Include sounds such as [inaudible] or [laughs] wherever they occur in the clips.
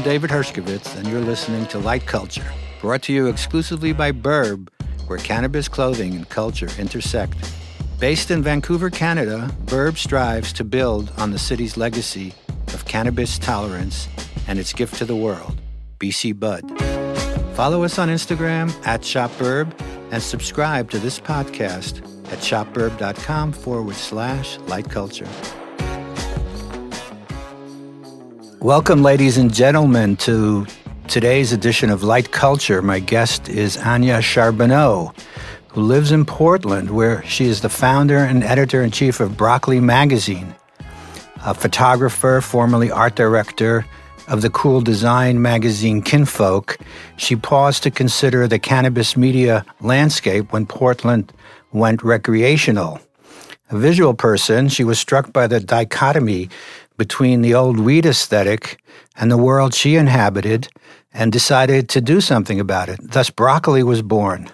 I'm David Hershkovits, and you're listening to Light Culture, brought to you exclusively by Burb, where cannabis clothing and culture intersect. Based in Vancouver, Canada, Burb strives to build on the city's legacy of cannabis tolerance and its gift to the world, BC Bud. Follow us on Instagram at ShopBurb and subscribe to this podcast at shopburb.com forward slash light culture. Welcome, ladies and gentlemen, to today's edition of Light Culture. My guest is Anja Charbonneau, who lives in Portland, where she is the founder and editor in chief of Broccoli Magazine, a photographer, formerly art director of the cool design magazine Kinfolk. She paused to consider the cannabis media landscape when Portland went recreational. A visual person, she was struck by the dichotomy between the old weed aesthetic and the world she inhabited and decided to do something about it. Thus, Broccoli was born.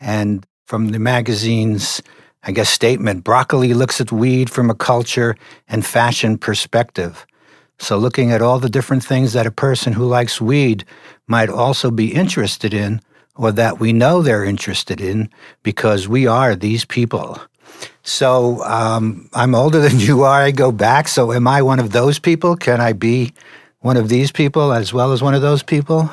And from the magazine's, I guess, statement, Broccoli looks at weed from a culture and fashion perspective. So, looking at all the different things that a person who likes weed might also be interested in or that we know they're interested in because we are these people. So um, I'm older than you are. I go back. So am I one of those people? Can I be one of these people as well as one of those people?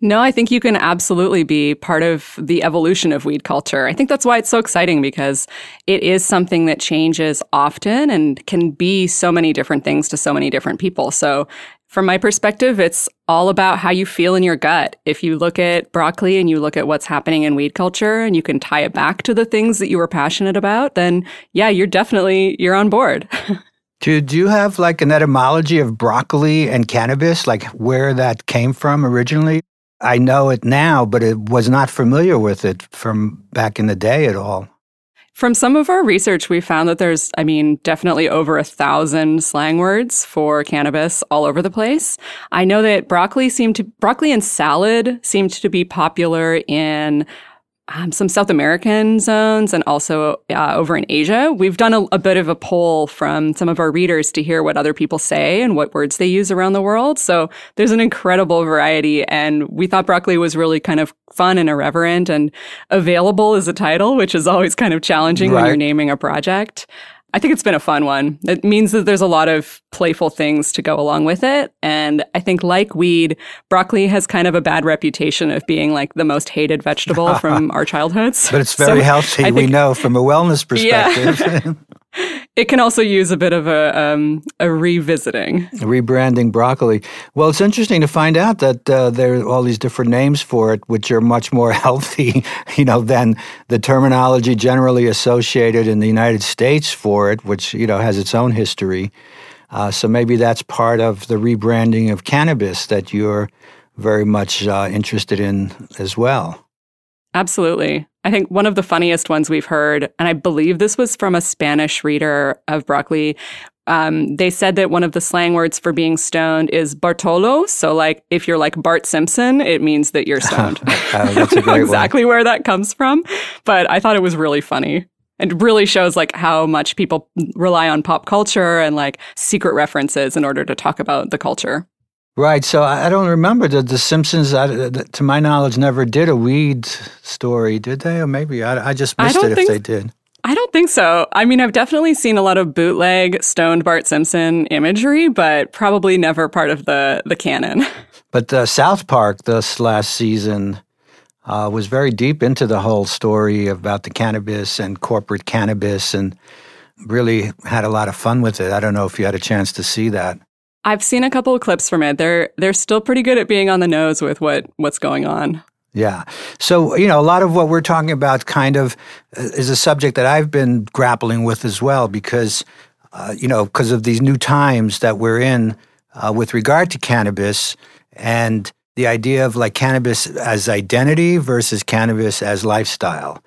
No, I think you can absolutely be part of the evolution of weed culture. I think that's why it's so exciting because it is something that changes often and can be so many different things to so many different people. So from my perspective, it's all about how you feel in your gut. If you look at broccoli and you look at what's happening in weed culture and you can tie it back to the things that you were passionate about, then yeah, you're definitely you're on board. [laughs] do, do you have like an etymology of broccoli and cannabis, like where that came from originally? I know it now, but it was not familiar with it from back in the day at all. From some of our research, we found that there's, I mean, definitely over a thousand slang words for cannabis all over the place. I know that broccoli seemed to, broccoli and salad seemed to be popular in um, some South American zones and also uh, over in Asia. We've done a, a, bit of a poll from some of our readers to hear what other people say and what words they use around the world. So there's an incredible variety. And we thought broccoli was really kind of fun and irreverent and available as a title, which is always kind of challenging right. when you're naming a project. I think it's been a fun one. It means that there's a lot of playful things to go along with it. And I think, like weed, broccoli has kind of a bad reputation of being like the most hated vegetable from [laughs] our childhoods. But it's very so healthy, think, we know, from a wellness [laughs] perspective. Yeah. [laughs] [laughs] it can also use a bit of a, um, a revisiting. Rebranding broccoli. Well, it's interesting to find out that uh, there are all these different names for it, which are much more [laughs] healthy, you know, than the terminology generally associated in the United States for it, which, you know, has its own history. Uh, so maybe that's part of the rebranding of cannabis that you're very much uh, interested in as well. Absolutely. I think one of the funniest ones we've heard, and I believe this was from a Spanish reader of Broccoli. Um, they said that one of the slang words for being stoned is Bartolo. So, like, if you're like Bart Simpson, it means that you're stoned. [laughs] that's a [laughs] great exactly where that comes from. But I thought it was really funny and really shows like how much people rely on pop culture and like secret references in order to talk about the culture. Right. So I don't remember the the Simpsons. to my knowledge, never did a weed story, did they? Or maybe I, I just missed I it if they did. I don't think so. I mean, I've definitely seen a lot of bootleg stoned Bart Simpson imagery, but probably never part of the the canon. [laughs] But uh, South Park this last season uh, was very deep into the whole story about the cannabis and corporate cannabis, and really had a lot of fun with it. I don't know if you had a chance to see that. I've seen a couple of clips from it. They're they're still pretty good at being on the nose with what what's going on. Yeah. So, you know, a lot of what we're talking about kind of uh, is a subject that I've been grappling with as well because uh, you know, because of these new times that we're in uh, with regard to cannabis and the idea of like cannabis as identity versus cannabis as lifestyle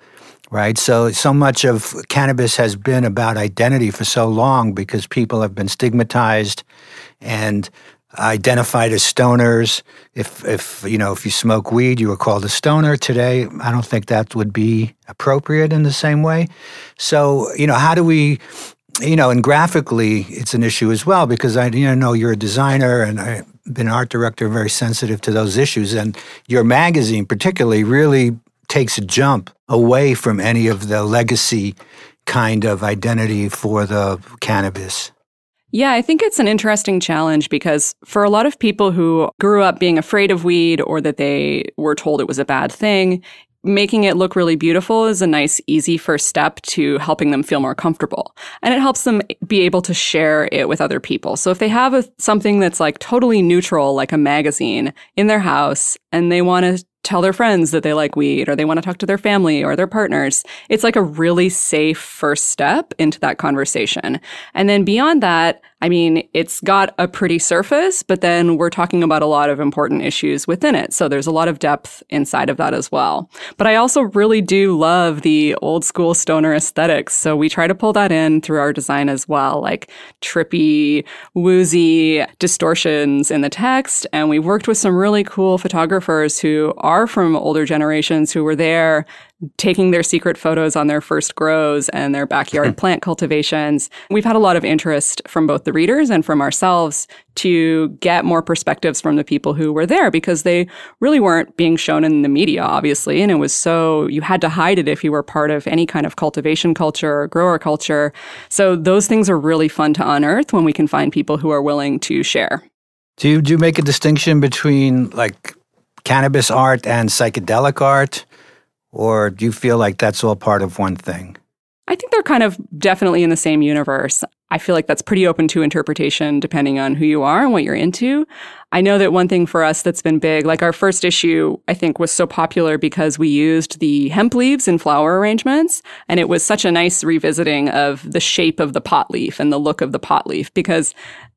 right? So, so much of cannabis has been about identity for so long because people have been stigmatized and identified as stoners. If, if you know, if you smoke weed, you were called a stoner. Today, I don't think that would be appropriate in the same way. So, you know, how do we you know, and graphically, it's an issue as well because I you know you're a designer and I've been an art director, very sensitive to those issues, and your magazine particularly really takes a jump away from any of the legacy kind of identity for the cannabis. Yeah, I think it's an interesting challenge because for a lot of people who grew up being afraid of weed or that they were told it was a bad thing, making it look really beautiful is a nice, easy first step to helping them feel more comfortable. And it helps them be able to share it with other people. So if they have a, something that's like totally neutral, like a magazine in their house, and they want to tell their friends that they like weed or they want to talk to their family or their partners. It's like a really safe first step into that conversation. And then beyond that, I mean, it's got a pretty surface, but then we're talking about a lot of important issues within it. So there's a lot of depth inside of that as well. But I also really do love the old school stoner aesthetics. So we try to pull that in through our design as well, like trippy, woozy distortions in the text. And we worked with some really cool photographers who are from older generations who were there taking their secret photos on their first grows and their backyard [laughs] plant cultivations. We've had a lot of interest from both the readers and from ourselves to get more perspectives from the people who were there because they really weren't being shown in the media, obviously. And it was so, you had to hide it if you were part of any kind of cultivation culture or grower culture. So those things are really fun to unearth when we can find people who are willing to share. Do you, do you make a distinction between like cannabis art and psychedelic art? Or do you feel like that's all part of one thing? I think they're kind of definitely in the same universe. I feel like that's pretty open to interpretation depending on who you are and what you're into. I know that one thing for us that's been big, like our first issue, I think was so popular because we used the hemp leaves in flower arrangements. And it was such a nice revisiting of the shape of the pot leaf and the look of the pot leaf because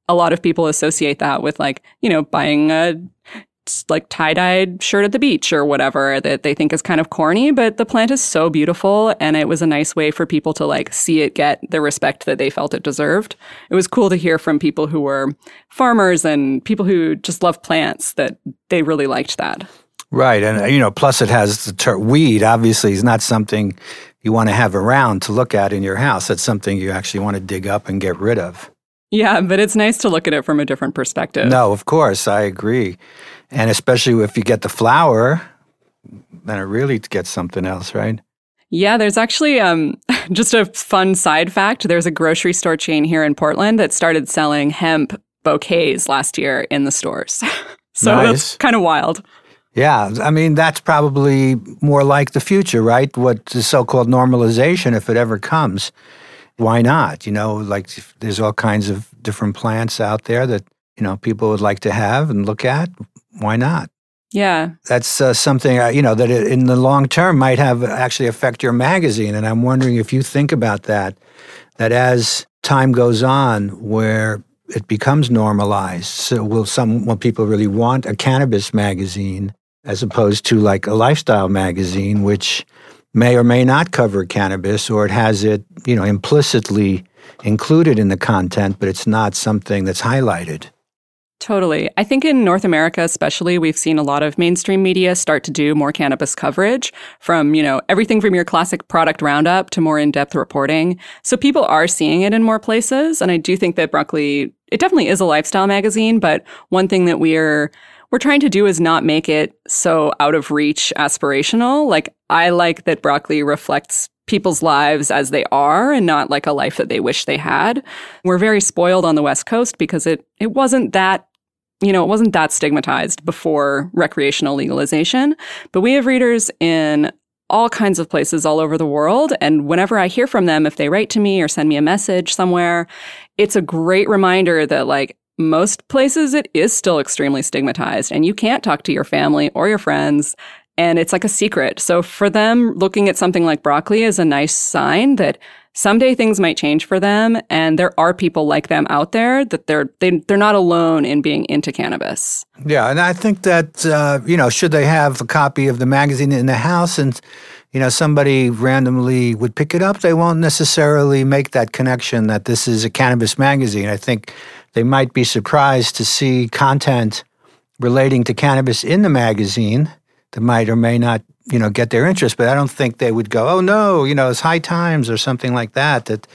a lot of people associate that with like, you know, buying a like tie-dyed shirt at the beach or whatever that they think is kind of corny but the plant is so beautiful and it was a nice way for people to like see it get the respect that they felt it deserved it was cool to hear from people who were farmers and people who just love plants that they really liked that right and you know plus it has the ter- weed obviously is not something you want to have around to look at in your house that's something you actually want to dig up and get rid of yeah, but it's nice to look at it from a different perspective. No, of course, I agree. And especially if you get the flower, then it really gets something else, right? Yeah, there's actually um, [laughs] just a fun side fact. There's a grocery store chain here in Portland that started selling hemp bouquets last year in the stores. [laughs] so nice. that's kind of wild. Yeah, I mean, that's probably more like the future, right? What the so called normalization, if it ever comes. Why not? You know, like there's all kinds of different plants out there that, you know, people would like to have and look at why not? Yeah. That's uh, something, uh, you know, that in the long term might have actually affect your magazine. And I'm wondering if you think about that, that as time goes on, where it becomes normalized, so will some, will people really want a cannabis magazine as opposed to like a lifestyle magazine, which may or may not cover cannabis or it has it, you know, implicitly included in the content, but it's not something that's highlighted? Totally. I think in North America, especially, we've seen a lot of mainstream media start to do more cannabis coverage from, you know, everything from your classic product roundup to more in-depth reporting. So people are seeing it in more places. And I do think that Broccoli, it definitely is a lifestyle magazine, but one thing that we're we're trying to do is not make it so out of reach aspirational. Like I like that Broccoli reflects people's lives as they are and not like a life that they wish they had. We're very spoiled on the West Coast because it it wasn't that you know, it wasn't that stigmatized before recreational legalization, but we have readers in all kinds of places all over the world. And whenever I hear from them, if they write to me or send me a message somewhere, it's a great reminder that, like, most places it is still extremely stigmatized and you can't talk to your family or your friends and it's like a secret. So for them, looking at something like broccoli is a nice sign that someday things might change for them and there are people like them out there that they're they, they're not alone in being into cannabis. Yeah and i think that uh, you know should they have a copy of the magazine in the house and you know somebody randomly would pick it up they won't necessarily make that connection that this is a cannabis magazine. I think they might be surprised to see content relating to cannabis in the magazine that might or may not you know get their interest but i don't think they would go oh no you know it's high times or something like that that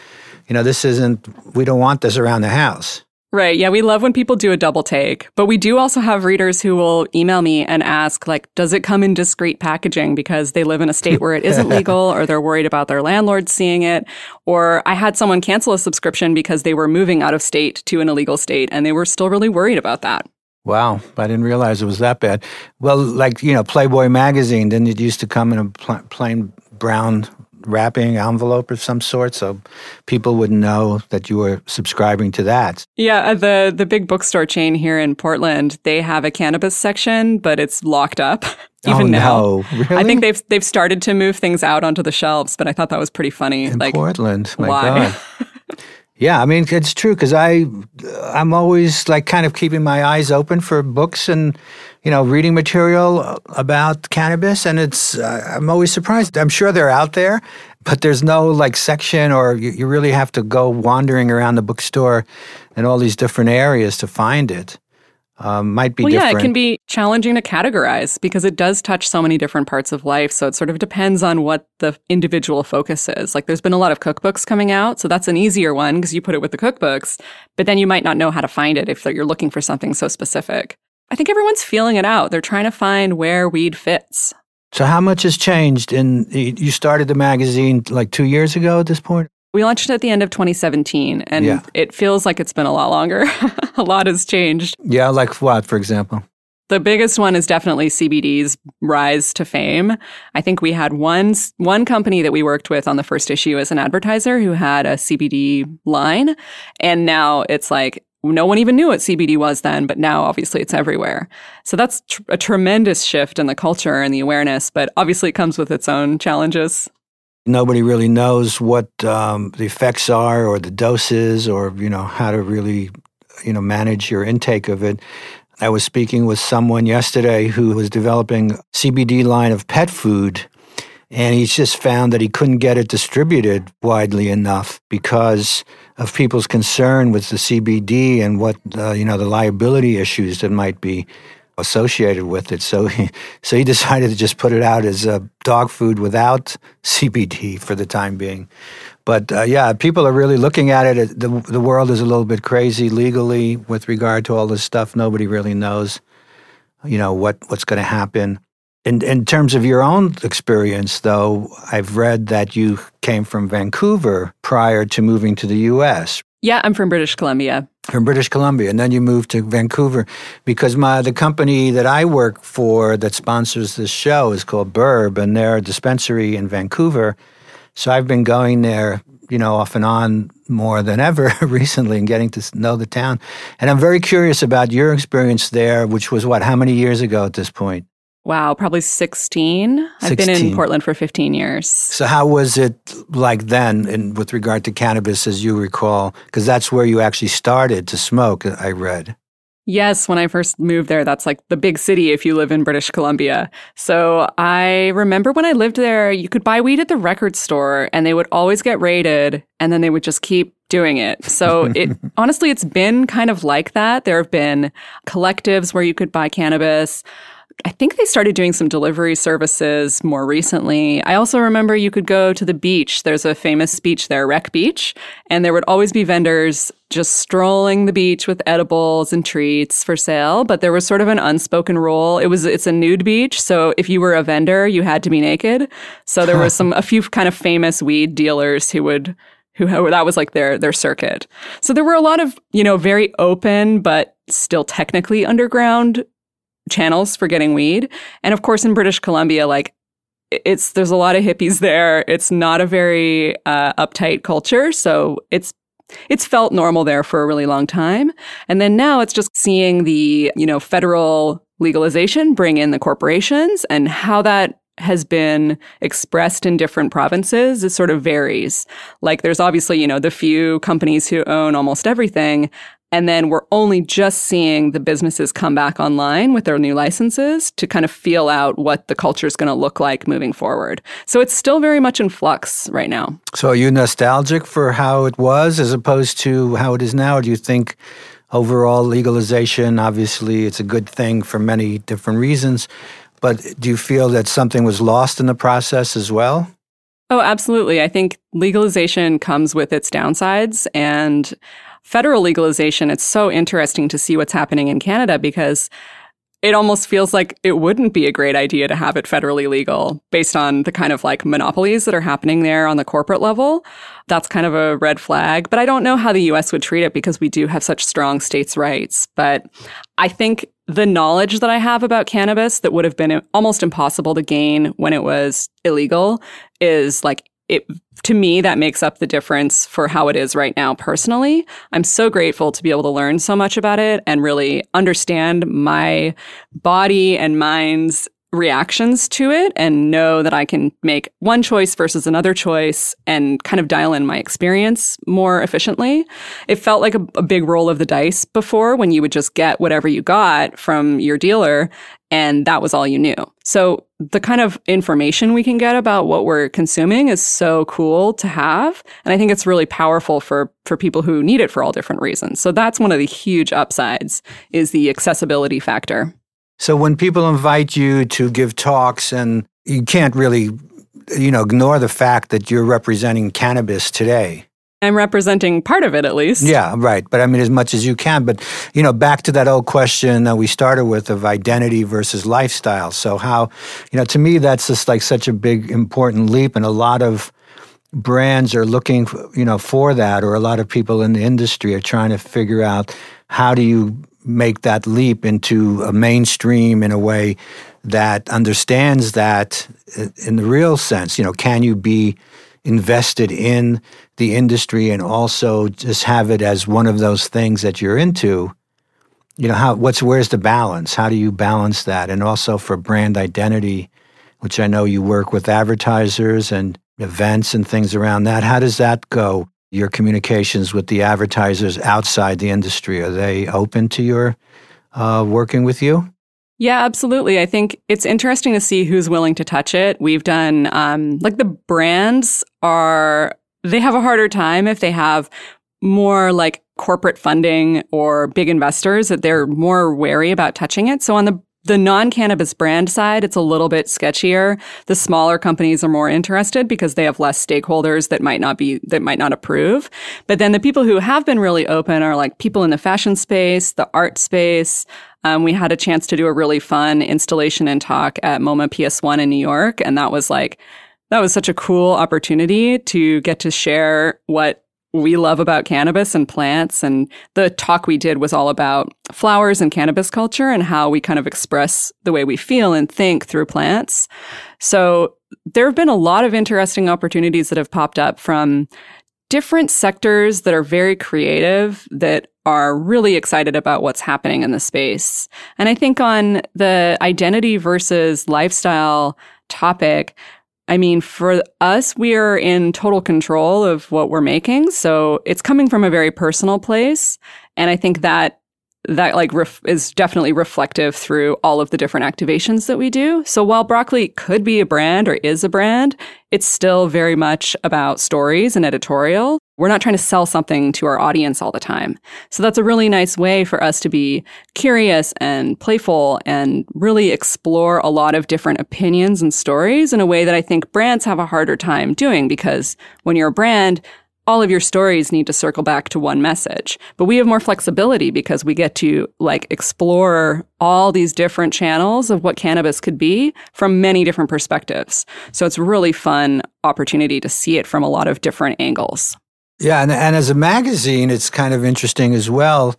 you know, this isn't, we don't want this around the house. Right. Yeah, we love when people do a double take. But we do also have readers who will email me and ask, like, does it come in discreet packaging because they live in a state where it isn't [laughs] legal or they're worried about their landlord seeing it? Or I had someone cancel a subscription because they were moving out of state to an illegal state and they were still really worried about that. Wow, I didn't realize it was that bad. Well, like, you know, Playboy magazine, didn't it used to come in a pl- plain brown wrapping envelope of some sort so people wouldn't know that you were subscribing to that. Yeah, uh, the the big bookstore chain here in Portland, they have a cannabis section, but it's locked up. [laughs] Even oh, now, no. really? I think they've they've started to move things out onto the shelves, but I thought that was pretty funny. in like Portland. My why? God. [laughs] Yeah, I mean it's true because I, I'm always like kind of keeping my eyes open for books and, you know, reading material about cannabis, and it's I'm always surprised. I'm sure they're out there, but there's no like section, or you, you really have to go wandering around the bookstore in all these different areas to find it. Um, might be well, different. yeah, it can be challenging to categorize because it does touch so many different parts of life. So it sort of depends on what the individual focus is. Like there's been a lot of cookbooks coming out, so that's an easier one because you put it with the cookbooks, but then you might not know how to find it if you're looking for something so specific. I think everyone's feeling it out. They're trying to find where weed fits. So how much has changed? In you started the magazine like two years ago at this point. We launched it at the end of 2017, and Yeah. it feels like it's been a lot longer. [laughs] a lot has changed. Yeah, like what, for example? The biggest one is definitely CBD's rise to fame. I think we had one one company that we worked with on the first issue as an advertiser who had a CBD line, and now it's like no one even knew what CBD was then, but now obviously it's everywhere. So that's tr- a tremendous shift in the culture and the awareness, but obviously it comes with its own challenges. Nobody really knows what um, the effects are or the doses or you know how to really you know manage your intake of it. I was speaking with someone yesterday who was developing cbd line of pet food and he's just found that he couldn't get it distributed widely enough because of people's concern with the cbd and what uh, you know the liability issues that might be associated with it. So he, so he decided to just put it out as uh, dog food without CBD for the time being. But uh, yeah, people are really looking at it. The, the world is a little bit crazy legally with regard to all this stuff. Nobody really knows, you know, what, what's going to happen. In, in terms of your own experience, though, I've read that you came from Vancouver prior to moving to the U.S Yeah, I'm from British Columbia. from British Columbia, and then you moved to Vancouver because my the company that I work for that sponsors this show is called Burb, and they're a dispensary in Vancouver. So I've been going there, you know, off and on more than ever [laughs] recently, and getting to know the town. And I'm very curious about your experience there, which was what? How many years ago at this point? Wow, probably 16. I've been in Portland for 15 years. So how was it like then, in, with regard to cannabis, as you recall? Because that's where you actually started to smoke. I read. Yes, when I first moved there, that's like the big city if you live in British Columbia. So I remember when I lived there, you could buy weed at the record store and they would always get raided and then they would just keep doing it. So [laughs] it honestly, it's been kind of like that. There have been collectives where you could buy cannabis. I think they started doing some delivery services more recently. I also remember you could go to the beach. There's a famous beach there, Wreck Beach, and there would always be vendors just strolling the beach with edibles and treats for sale. But there was sort of an unspoken rule. It was it's a nude beach, so if you were a vendor, you had to be naked. So there was [laughs] some a few kind of famous weed dealers who would who who- that was like their their circuit. So there were a lot of you know very open but still technically underground channels for getting weed. And of course, in British Columbia, like it's there's a lot of hippies there. It's not a very uh, uptight culture, so it's it's felt normal there for a really long time. And then now it's just seeing the you know federal legalization bring in the corporations and how that has been expressed in different provinces it sort of varies like there's obviously you know the few companies who own almost everything and then we're only just seeing the businesses come back online with their new licenses to kind of feel out what the culture is going to look like moving forward. So it's still very much in flux right now. So are you nostalgic for how it was as opposed to how it is now? Or do you think overall legalization, obviously, it's a good thing for many different reasons, but do you feel that something was lost in the process as well? Oh, absolutely. I think legalization comes with its downsides and federal legalization, it's so interesting to see what's happening in Canada because it almost feels like it wouldn't be a great idea to have it federally legal based on the kind of like monopolies that are happening there on the corporate level. That's kind of a red flag. But I don't know how the US would treat it because we do have such strong states' rights. But I think the knowledge that I have about cannabis that would have been uh, almost impossible to gain when it was illegal is like it to me that makes up the difference for how it is right now personally. I'm so grateful to be able to learn so much about it and really understand my body and mind's reactions to it and know that I can make one choice versus another choice and kind of dial in my experience more efficiently. It felt like a, a, big roll of the dice before when you would just get whatever you got from your dealer and that was all you knew. So the kind of information we can get about what we're consuming is so cool to have and I think it's really powerful for for people who need it for all different reasons. So that's one of the huge upsides is the accessibility factor. So when people invite you to give talks, and you can't really, you know, ignore the fact that you're representing cannabis today. I'm representing part of it at least. Yeah, right. But I mean, as much as you can. But, you know, back to that old question that we started with of identity versus lifestyle. So, how, you know, to me, that's just like such a big, important leap. And a lot of brands are looking, you know, for that, or a lot of people in the industry are trying to figure out how do you make that leap into a mainstream in a way that understands that in the real sense. You know, can you be invested in the industry and also just have it as one of those things that you're into? You know, how what's where's the balance? How do you balance that? And also for brand identity, which I know you work with advertisers and events and things around that. How does that go? Your communications with the advertisers outside the industry? Are they open to your uh, working with you? Yeah, absolutely. I think it's interesting to see who's willing to touch it. We've done, um, like, the brands are, they have a harder time if they have more like corporate funding or big investors that they're more wary about touching it. So on the the non cannabis brand side, it's a little bit sketchier. The smaller companies are more interested because they have less stakeholders that might not be, that might not approve. But then the people who have been really open are like people in the fashion space, the art space. Um, we had a chance to do a really fun installation and talk at MoMA PS1 in New York. And that was like, that was such a cool opportunity to get to share what we love about cannabis and plants. And the talk we did was all about flowers and cannabis culture and how we kind of express the way we feel and think through plants. So there have been a lot of interesting opportunities that have popped up from different sectors that are very creative that are really excited about what's happening in the space. And I think on the identity versus lifestyle topic, I mean, for us, we are in total control of what we're making. So it's coming from a very personal place. And I think that that like ref- is definitely reflective through all of the different activations that we do. So while broccoli could be a brand or is a brand, it's still very much about stories and editorial. We're not trying to sell something to our audience all the time. So that's a really nice way for us to be curious and playful and really explore a lot of different opinions and stories in a way that I think brands have a harder time doing because when you're a brand, all of your stories need to circle back to one message. But we have more flexibility because we get to like explore all these different channels of what cannabis could be from many different perspectives. So it's a really fun opportunity to see it from a lot of different angles. Yeah, and, and as a magazine, it's kind of interesting as well.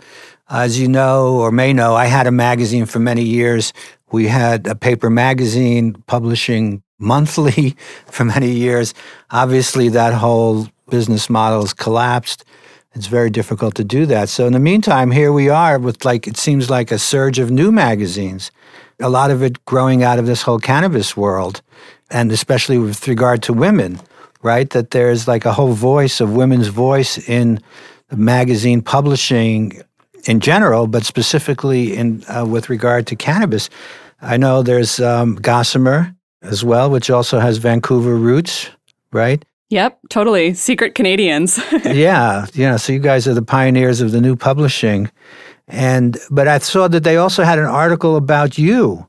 As you know or may know, I had a magazine for many years. We had a paper magazine publishing monthly [laughs] for many years. Obviously, that whole business model has collapsed. It's very difficult to do that. So in the meantime, here we are with like it seems like a surge of new magazines. A lot of it growing out of this whole cannabis world, and especially with regard to women, right? That there's like a whole voice of women's voice in magazine publishing in general, but specifically in uh, with regard to cannabis. I know there's um, Gossamer as well, which also has Vancouver roots, right? Yep, totally. Secret Canadians. [laughs] yeah, yeah. So you guys are the pioneers of the new publishing. And but I saw that they also had an article about you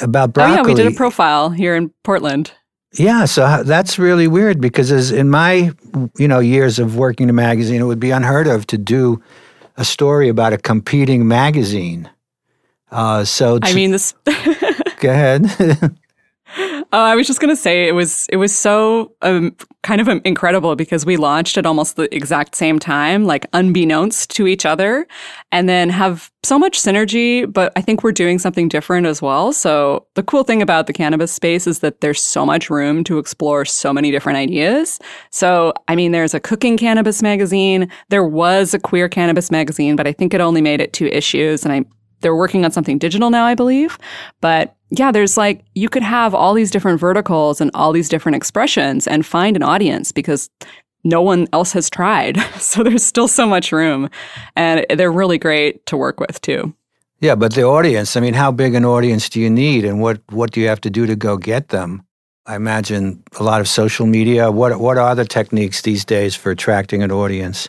about broccoli. Oh yeah, we did a profile here in Portland. Yeah, so that's really weird because as in my you know years of working in a magazine, it would be unheard of to do a story about a competing magazine. Uh, so I mean, this. [laughs] go ahead. [laughs] Oh, I was just gonna say it was it was so um, kind of incredible because we launched at almost the exact same time, like unbeknownst to each other, and then have so much synergy. But I think we're doing something different as well. So the cool thing about the cannabis space is that there's so much room to explore so many different ideas. So I mean, there's a cooking cannabis magazine. There was a queer cannabis magazine, but I think it only made it two issues, and I they're working on something digital now, I believe. But yeah, there's like, you could have all these different verticals and all these different expressions and find an audience because no one else has tried. [laughs] So there's still so much room. And they're really great to work with too. Yeah, but the audience, I mean, how big an audience do you need and what, what do you have to do to go get them? I imagine a lot of social media. What, what are the techniques these days for attracting an audience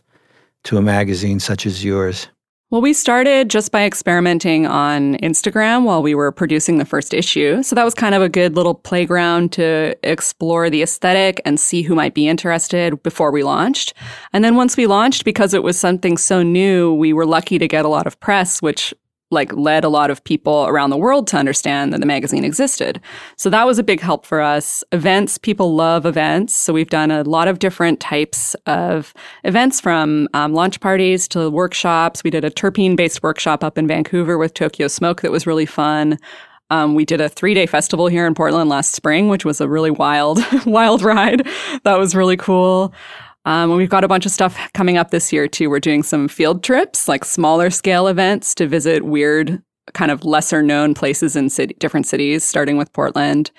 to a magazine such as yours? Well, we started just by experimenting on Instagram while we were producing the first issue. So that was kind of a good little playground to explore the aesthetic and see who might be interested before we launched. And then once we launched, because it was something so new, we were lucky to get a lot of press, which like led a lot of people around the world to understand that the magazine existed. So that was a big help for us. Events, people love events. So we've done a lot of different types of events from um, launch parties to workshops. We did a terpene based workshop up in Vancouver with Tokyo Smoke that was really fun. Um, we did a three day festival here in Portland last spring, which was a really wild, [laughs] wild ride. That was really cool. Um, we've got a bunch of stuff coming up this year too. We're doing some field trips, like smaller scale events to visit weird, kind of lesser known places in city, different cities, starting with Portland.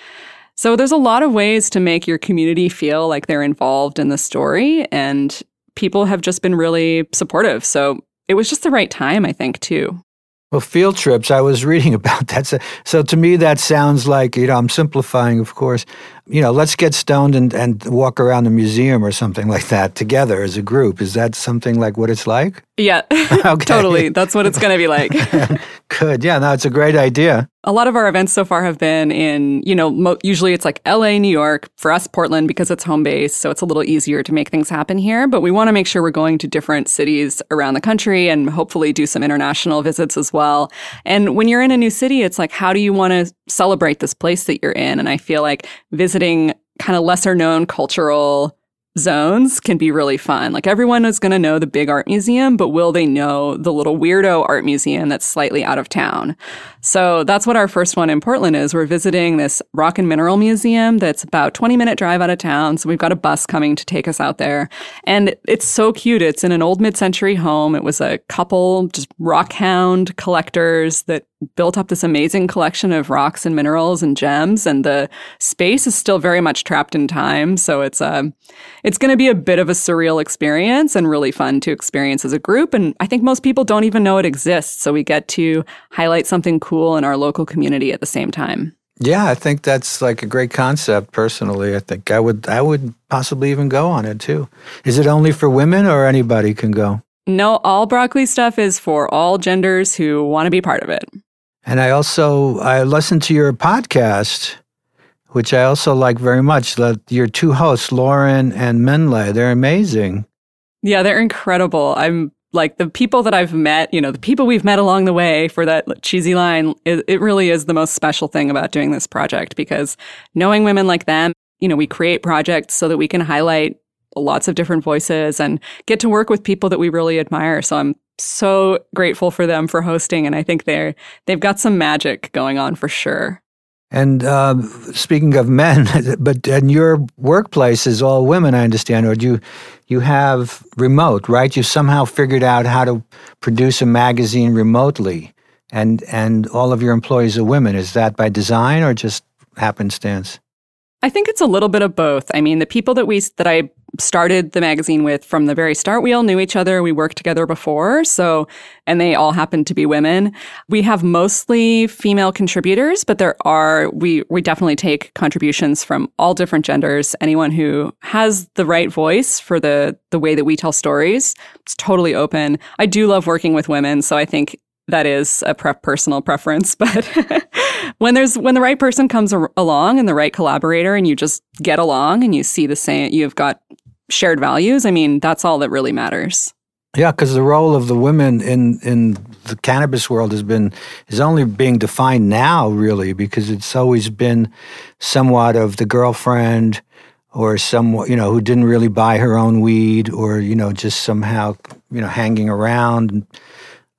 So there's a lot of ways to make your community feel like they're involved in the story, and people have just been really supportive. So it was just the right time, I think, too. Well, field trips, I was reading [laughs] about that. So, so, to me, that sounds like, you know, I'm simplifying, of course. You know, let's get stoned and, and walk around the museum or something like that together as a group. Is that something like what it's like? [laughs] Yeah, [laughs] totally. That's what it's going to be like. [laughs] Good. Yeah, no, it's a great idea. A lot of our events so far have been in, you know, mo- usually it's like LA, New York, for us, Portland, because it's home base. So it's a little easier to make things happen here. But we want to make sure we're going to different cities around the country and hopefully do some international visits as well. And when you're in a new city, it's like, how do you want to celebrate this place that you're in? And I feel like visiting kind of lesser known cultural zones can be really fun. Like everyone is going to know the big art museum, but will they know the little weirdo art museum that's slightly out of town? So that's what our first one in Portland is. We're visiting this rock and mineral museum that's about 20 minute drive out of town. So we've got a bus coming to take us out there. And it's so cute. It's in an old mid-century home. It was a couple just rock hound collectors that built up this amazing collection of rocks and minerals and gems and the space is still very much trapped in time so it's a um, it's going to be a bit of a surreal experience and really fun to experience as a group and i think most people don't even know it exists so we get to highlight something cool in our local community at the same time. Yeah i think that's like a great concept personally i think. I would i would possibly even go on it too. Is it only for women or anybody can go? No, all broccoli stuff is for all genders who want to be part of it. And I also I listened to your podcast, which I also like very much. Your two hosts, Lauren and Mennlay, they're amazing. Yeah, they're incredible. I'm like the people that I've met, you know, the people we've met along the way for that cheesy line, it, it really is the most special thing about doing this project because knowing women like them, you know, we create projects so that we can highlight lots of different voices and get to work with people that we really admire. So I'm so grateful for them for hosting, and I think they're they've got some magic going on for sure. And uh, speaking of men, [laughs] but in your workplace is all women, I understand, or do you you have remote, right? You somehow figured out how to produce a magazine remotely, and and all of your employees are women. Is that by design or just happenstance? I think it's a little bit of both. I mean, the people that we that I started the magazine with from the very start, we all knew each other. We worked together before, so and they all happened to be women. We have mostly female contributors, but there are we we definitely take contributions from all different genders. Anyone who has the right voice for the the way that we tell stories, it's totally open. I do love working with women, so I think that is a personal preference, [laughs] but when there's when the right person comes along and the right collaborator and you just get along and you see the same you've got shared values, I mean, that's all that really matters. Yeah, because the role of the women in in the cannabis world has been is only being defined now, really, because it's always been somewhat of the girlfriend or someone you know who didn't really buy her own weed, or you know just somehow you know hanging around,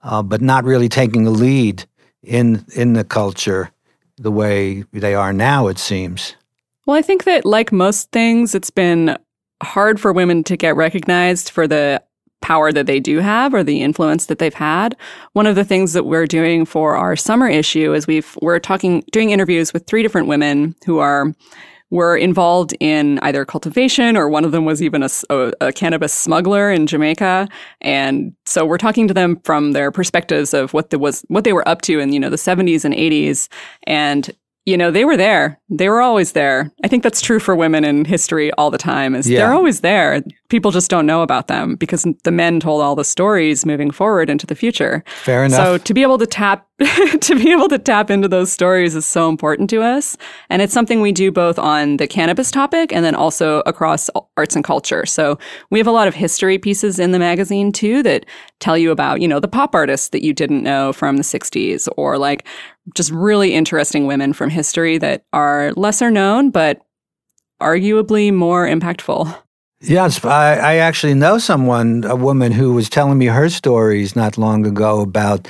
uh, but not really taking the lead in in the culture the way they are now. It seems. Well, I think that like most things, it's been hard for women to get recognized for the power that they do have or the influence that they've had. One of the things that we're doing for our summer issue is we've we're talking doing interviews with three different women who are were involved in either cultivation or one of them was even a, a, a, cannabis smuggler in Jamaica. And so we're talking to them from their perspectives of what the was what they were up to in you know the 70s and 80s and you know, they were there. They were always there. I think that's true for women in history all the time. Is yeah. they're always there. People just don't know about them because the men told all the stories moving forward into the future. Fair enough. So to be able to tap [laughs] to be able to tap into those stories is so important to us. And it's something we do both on the cannabis topic and then also across arts and culture. So we have a lot of history pieces in the magazine too that tell you about, you know, the pop artists that you didn't know from the 60s or like just really interesting women from history that are lesser known, but arguably more impactful. Yes, I, I actually know someone, a woman who was telling me her stories not long ago about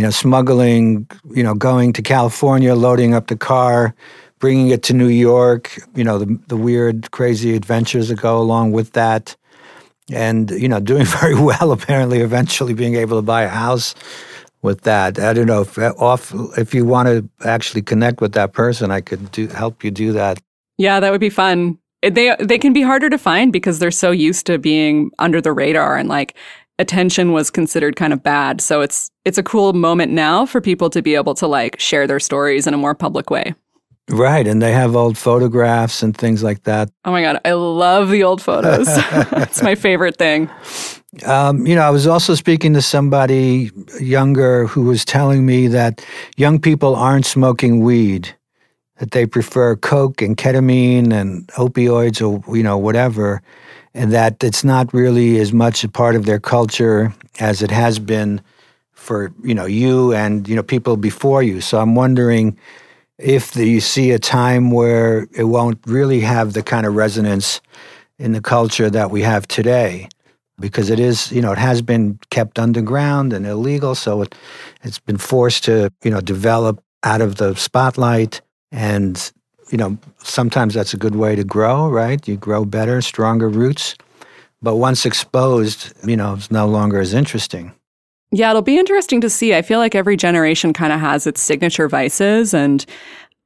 you know, smuggling, you know, going to California, loading up the car, bringing it to New York, you know, the, the weird, crazy adventures that go along with that. And, you know, doing [laughs] very well, apparently, eventually being able to buy a house with that. I don't know if off if you want to actually connect with that person, I could do help you do that. Yeah, that would be fun. They they can be harder to find because they're so used to being under the radar and like attention was considered kind of bad. So it's it's a cool moment now for people to be able to like share their stories in a more public way. Right, and they have old photographs and things like that. Oh my god, I love the old photos. [laughs] it's my favorite thing. Um, you know, I was also speaking to somebody younger who was telling me that young people aren't smoking weed, that they prefer coke and ketamine and opioids or you know whatever and that it's not really as much a part of their culture as it has been for you know you and you know people before you. So I'm wondering if the, you see a time where it won't really have the kind of resonance in the culture that we have today because it is you know it has been kept underground and illegal so it it's been forced to you know develop out of the spotlight and you know, sometimes that's a good way to grow, right? You grow better, stronger roots. But once exposed, you know, it's no longer as interesting. Yeah, it'll be interesting to see. I feel like every generation kind of has its signature vices. And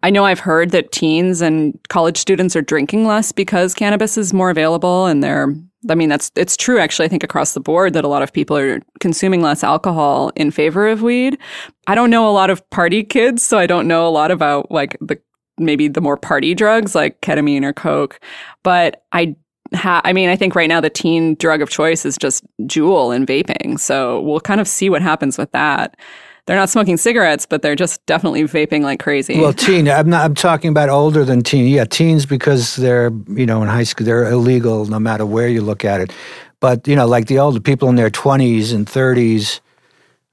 I know I've heard that teens and college students are drinking less because cannabis is more available and they're I mean that's it's true actually I think across the board that a lot of people are consuming less alcohol in favor of weed. I don't know a lot of party kids so I don't know a lot about like the maybe the more party drugs like ketamine or coke. But I ha- I mean, I think right now the teen drug of choice is just Juul and vaping. So we'll kind of see what happens with that. They're not smoking cigarettes, but they're just definitely vaping like crazy. Well, teen. I'm not. I'm talking about older than teen. Yeah, teens because they're you know in high school they're illegal no matter where you look at it. But you know, like the older people in their 20s and 30s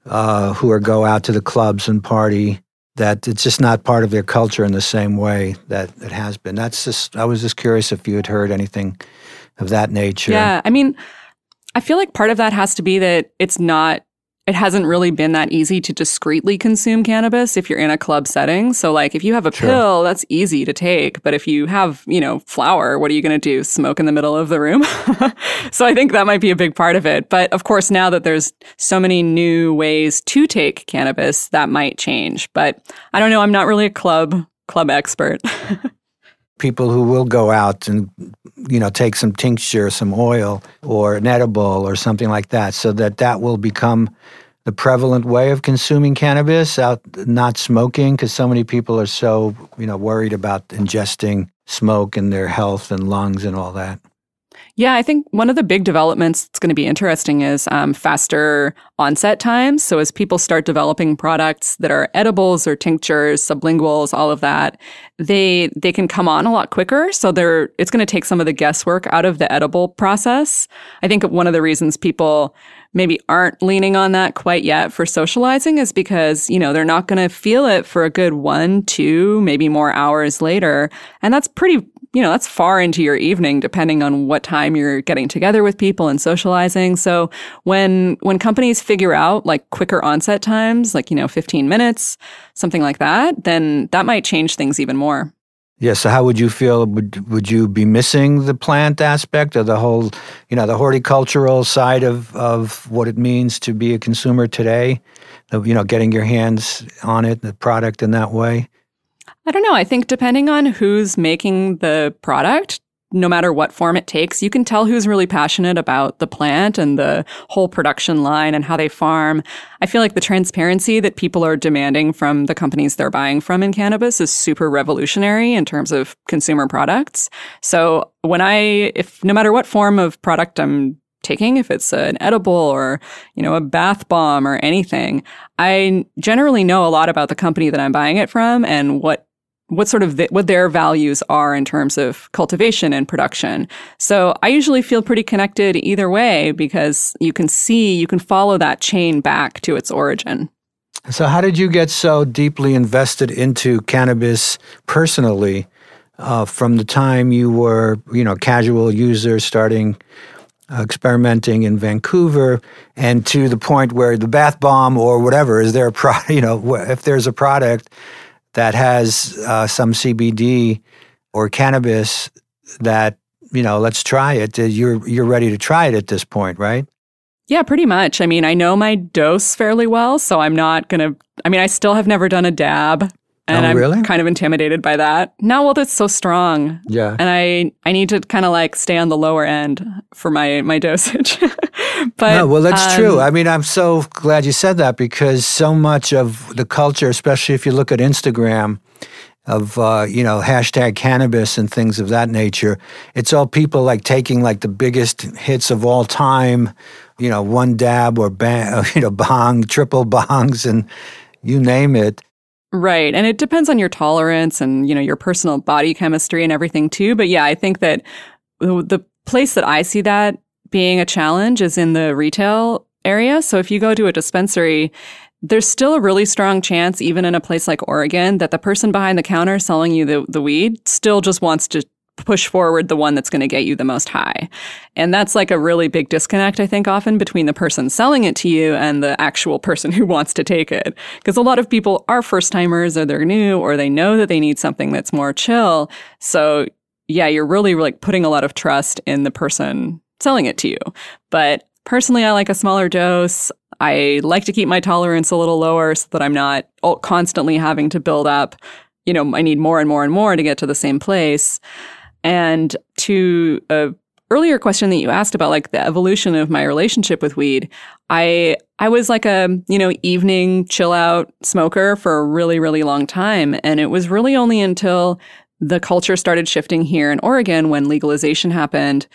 uh, who are go out to the clubs and party that it's just not part of their culture in the same way that it has been. That's just, I was just curious if you had heard anything of that nature. Yeah. I mean, I feel like part of that has to be that it's not it hasn't really been that easy to discreetly consume cannabis if you're in a club setting. So like if you have a sure. pill, that's easy to take, but if you have, you know, flower, what are you going to do? Smoke in the middle of the room? [laughs] so I think that might be a big part of it. But of course, now that there's so many new ways to take cannabis, that might change. But I don't know, I'm not really a club club expert. [laughs] People who will go out and you know take some tincture, some oil or an edible or something like that so that that will become the prevalent way of consuming cannabis, out not smoking, because so many people are so you know worried about ingesting smoke and their health and lungs and all that. Yeah, I think one of the big developments that's going to be interesting is um, faster onset times. So as people start developing products that are edibles or tinctures, sublinguals, all of that, they they can come on a lot quicker. So they're it's going to take some of the guesswork out of the edible process. I think one of the reasons people maybe aren't leaning on that quite yet for socializing is because, you know, they're not going to feel it for a good one, two, maybe more hours later. And that's pretty you know, that's far into your evening, depending on what time you're getting together with people and socializing. So when, when companies figure out like quicker onset times, like, you know, 15 minutes, something like that, then that might change things even more. Yeah. So how would you feel? Would would you be missing the plant aspect of the whole, you know, the horticultural side of of what it means to be a consumer today? You know, getting your hands on it, the product in that way. I don't know. I think depending on who's making the product, no matter what form it takes, you can tell who's really passionate about the plant and the whole production line and how they farm. I feel like the transparency that people are demanding from the companies they're buying from in cannabis is super revolutionary in terms of consumer products. So when I, if no matter what form of product I'm taking, if it's an edible or, you know, a bath bomb or anything, I generally know a lot about the company that I'm buying it from and what what sort of the, what their values are in terms of cultivation and production. So I usually feel pretty connected either way because you can see, you can follow that chain back to its origin. So how did you get so deeply invested into cannabis personally uh, from the time you were, you know, casual user starting uh, experimenting in Vancouver and to the point where the bath bomb or whatever is there a product, [laughs] you know, if there's a product that has uh, some CBD or cannabis that you know, let's try it. Uh, you're you're ready to try it at this point, right? Yeah, pretty much. I mean, I know my dose fairly well, so I'm not gonna. I mean, I still have never done a dab, and oh, I'm really? kind of intimidated by that. No, well, that's so strong. Yeah, and I I need to kind of like stay on the lower end for my my [laughs] dosage. but no, well, that's um, true. I mean, I'm so glad you said that because so much of the culture, especially if you look at Instagram, of uh, you know hashtag cannabis and things of that nature. It's all people like taking like the biggest hits of all time, you know, one dab or bang, [laughs] you know, bong, triple bongs, and you name it. Right. And it depends on your tolerance and, you know, your personal body chemistry and everything too. But yeah, I think that the place that I see that being a challenge is in the retail area. So if you go to a dispensary, there's still a really strong chance, even in a place like Oregon, that the person behind the counter selling you the, the weed still just wants to push forward the one that's going to get you the most high. And that's like a really big disconnect, I think, often between the person selling it to you and the actual person who [laughs] wants to take it. Because a lot of people are first timers or they're new or they know that they need something that's more chill. So yeah, you're really like putting a lot of trust in the person selling it to you. But personally, I like a smaller dose. I like to keep my tolerance a little lower so that I'm not constantly having to build up. You know, I need more and more and more to get to the same place. And to a earlier question that you asked about like the evolution of my relationship with weed, I I was like a, you know, evening chill out smoker for a really really long time. And it was really only until the culture started shifting here in Oregon when legalization happened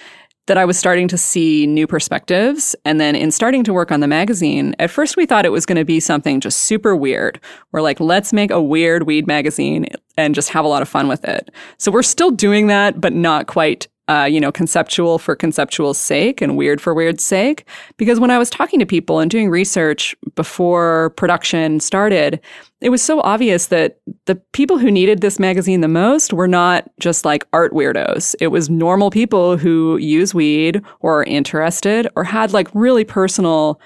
that I was starting to see new perspectives. And then in starting to work on the magazine, at first we thought it was going to be something just super weird. We're like, let's make a weird weed magazine and just have a lot of fun with it. So we're still doing that, but not quite uh, you know, conceptual for conceptual's sake and weird for weird's sake. Because when I was talking to people and doing research before production started, it was so obvious that the people who needed this magazine the most were not just like art weirdos. It was normal people who use weed or are interested or had like really personal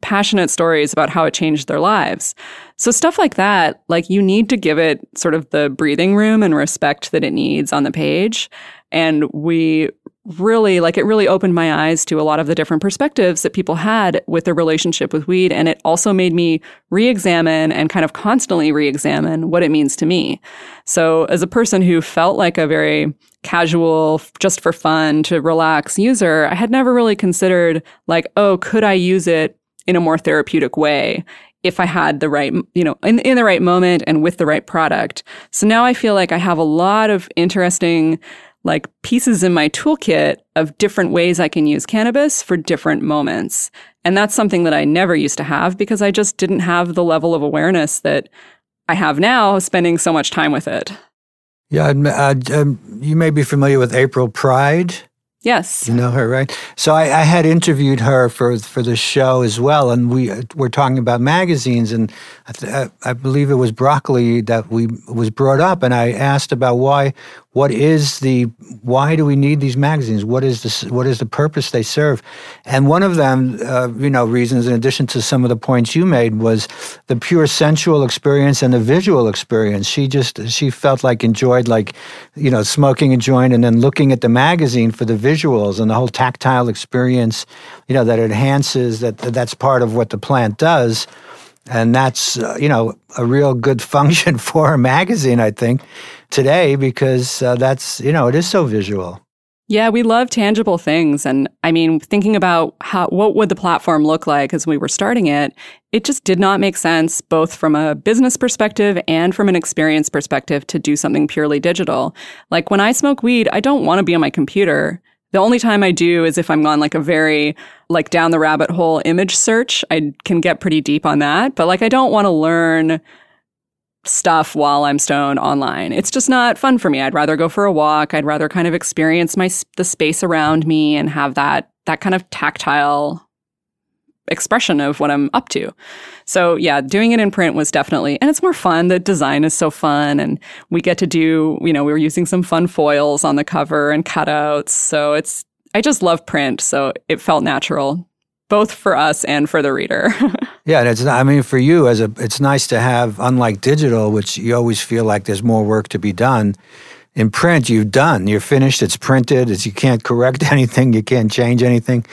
passionate stories about how it changed their lives. So stuff like that, like you need to give it sort of the breathing room and respect that it needs on the page. And we really like it really opened my eyes to a lot of the different perspectives that people had with their relationship with weed and it also made me re-examine and kind of constantly re-examine what it means to me so as a person who felt like a very casual just for fun to relax user i had never really considered like oh could i use it in a more therapeutic way if I had the right, you know, in, in the right moment and with the right product. So now I feel like I have a lot of interesting like pieces in my toolkit of different ways I can use cannabis for different moments. And that's something that I never used to have because I just didn't have the level of awareness that I have now spending so much time with it. Yeah, uh, um, you may be familiar with April Pride. Yes. You know her, right? So I, I, had interviewed her for for the show as well, and we were talking about magazines, and I, th- I believe it was broccoli that we was brought up, and I asked about why what is the why do we need these magazines? What is the what is the purpose they serve? And one of them, uh, you know, reasons in addition to some of the points you made was the pure sensual experience and the visual experience. She just she felt like enjoyed like, you know, smoking a joint and then looking at the magazine for the visuals and the whole tactile experience, you know, that enhances that that's part of what the plant does and that's uh, you know a real good [laughs] function for a magazine i think today because uh, that's you know it is so visual. Yeah we love tangible things. And i mean thinking about how what would the platform look like as we were starting it it just did not make sense both from a business perspective and from an experience perspective to do something purely digital. Like when i smoke weed i don't want to be on my computer the only time I do is if I'm on like a very like down the rabbit hole image search. I can get pretty deep on that, but like I don't want to learn stuff while I'm stoned online. It's just not fun for me. I'd rather go for a walk. I'd rather kind of experience my the space around me and have that that kind of tactile expression of what I'm up to. So yeah, doing it in print was definitely, and it's more fun. The design is so fun and we get to do, you know, we were using some fun foils on the cover and cutouts. So it's, I just love print. So it felt natural both for us and for the reader. [laughs] yeah, and it's I mean for you as a it's nice to have unlike digital which you always feel like there's more work to be done. In print you've done, you're finished, it's printed, it's you can't correct [laughs] anything, you can't change anything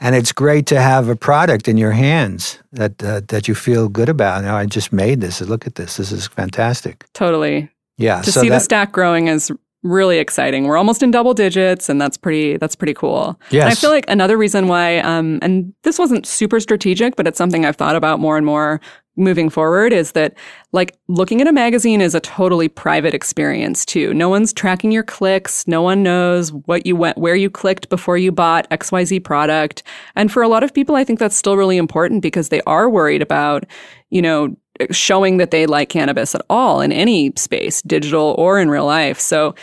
and it's great to have a product in your hands that uh, that you feel good about. Now, I just made this. Look at this. This is fantastic. Totally. Yeah. To so see that, the stack growing is really exciting. We're almost in double digits, and that's pretty that's pretty cool. Yes. And I feel like another reason why, um, and this wasn't super strategic, but it's something I've thought about more and more moving forward is that like looking at a magazine is a totally private experience too. No one's tracking your clicks. No one knows what you went, where you clicked before you bought XYZ product. And for a lot of people, I think that's still really important because they are worried about, you know, showing that they like cannabis at all in any space, digital or in real life. So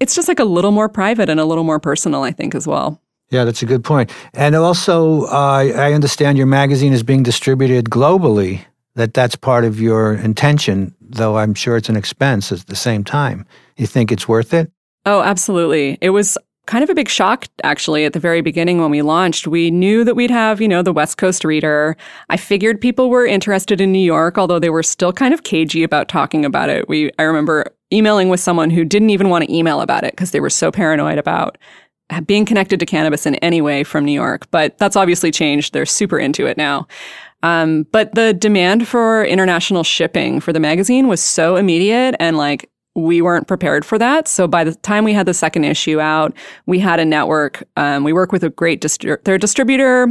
it's just like a little more private and a little more personal, I think, as well. Yeah, that's a good point. And also, uh, I understand your magazine is being distributed globally that that's part of your intention, though I'm sure it's an expense at the same time. You think it's worth it? Oh, absolutely. It was kind of a big shock actually at the very beginning when we launched. We knew that we'd have, you know, the West Coast reader. I figured people were interested in New York, although they were still kind of cagey about talking about it. We I remember emailing with someone who didn't even want to email about it because they were so paranoid about being connected to cannabis in any way from New York. But that's obviously changed. They're super into it now. Um, but the demand for international shipping for the magazine was so immediate and like we weren't prepared for that. So by the time we had the second issue out, we had a network. Um, we work with a great distri- their distributor,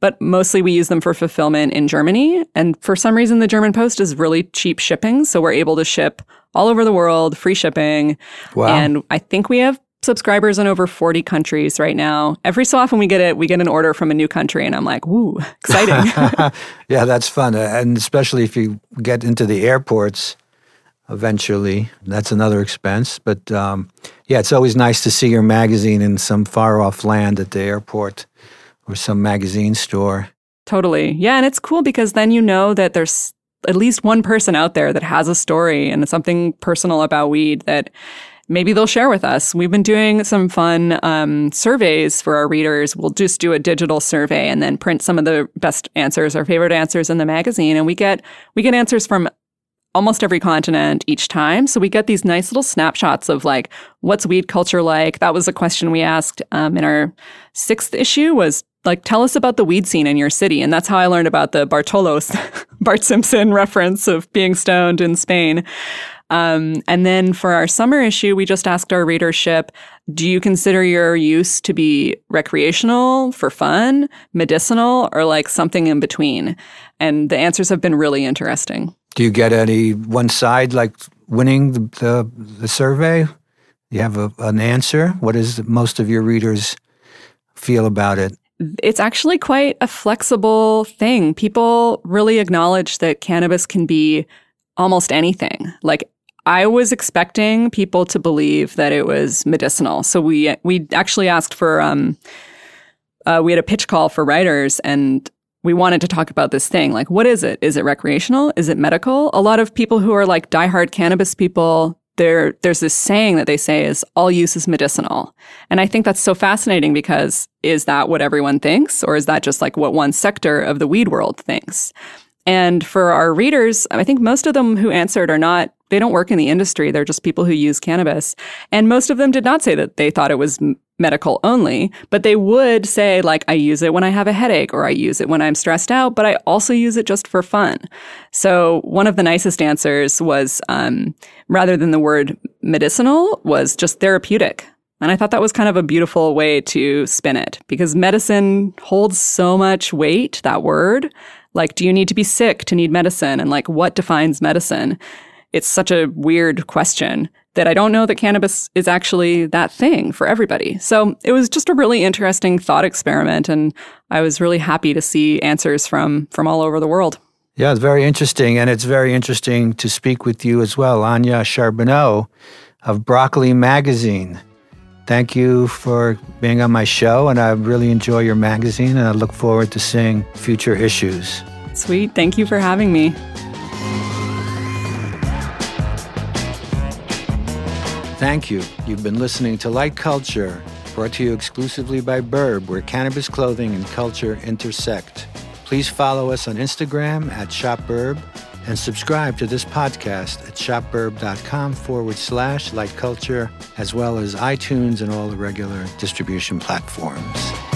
but mostly we use them for fulfillment in Germany. And for some reason, the German Post is really cheap shipping, so we're able to ship all over the world, free shipping. Wow. And I think we have subscribers in over 40 countries right now. Every so often we get it, we get an order from a new country and I'm like, woo, [laughs] exciting. [laughs] yeah, that's fun. And especially if you get into the airports eventually, that's another expense. But um, yeah, it's always nice to see your magazine in some far off land at the airport or some magazine store. Totally. Yeah. And it's cool because then you know that there's at least one person out there that has a story and something personal about weed that maybe they'll share with us. We've been doing some fun um, surveys for our readers. We'll just do a digital survey and then print some of the best answers, our favorite answers in the magazine, and we get we get answers from almost every continent each time. So we get these nice little snapshots of like what's weed culture like. That was a question we asked um, in our sixth issue was like tell us about the weed scene in your city and that's how i learned about the bartolos [laughs] bart simpson reference of being stoned in spain um, and then for our summer issue, we just asked our readership do you consider your use to be recreational, for fun, medicinal, or like something in between? And the answers have been really interesting. Do you get any one side like winning the, the, the survey? you have a, an answer? What does most of your readers feel about it? It's actually quite a flexible thing. People really acknowledge that cannabis can be almost anything. Like I was expecting people to believe that it was medicinal. So we we actually asked for um uh, we had a pitch call for writers and we wanted to talk about this thing. Like, what is it? Is it recreational? Is it medical? A lot of people who are like diehard cannabis people, there, there's this saying that they say is all use is medicinal. And I think that's so fascinating because is that what everyone thinks? Or is that just like what one sector of the weed world thinks? And for our readers, I think most of them who answered are not, they don't work in the industry. They're just people who use cannabis. And most of them did not say that they thought it was medical only, but they would say, like, I use it when I have a headache or I use it when I'm stressed out, but I also use it just for fun. So one of the nicest answers was, um, rather than the word medicinal, was just therapeutic. And I thought that was kind of a beautiful way to spin it because medicine holds so much weight, that word. Like, do you need to be sick to need medicine? And like, what defines medicine? It's such a weird question that I don't know that cannabis is actually that thing for everybody. So it was just a really interesting thought experiment. And I was really happy to see answers from, from all over the world. Yeah, it's very interesting. And it's very interesting to speak with you as well, Anja Charbonneau of Broccoli Magazine. Thank you for being on my show, and I really enjoy your magazine, and I look forward to seeing future issues. Sweet. Thank you for having me. Thank you. You've been listening to Light Culture, brought to you exclusively by Burb, where cannabis clothing and culture intersect. Please follow us on Instagram at ShopBurb and subscribe to this podcast at shopburb.com forward slash light culture, as well as iTunes and all the regular distribution platforms.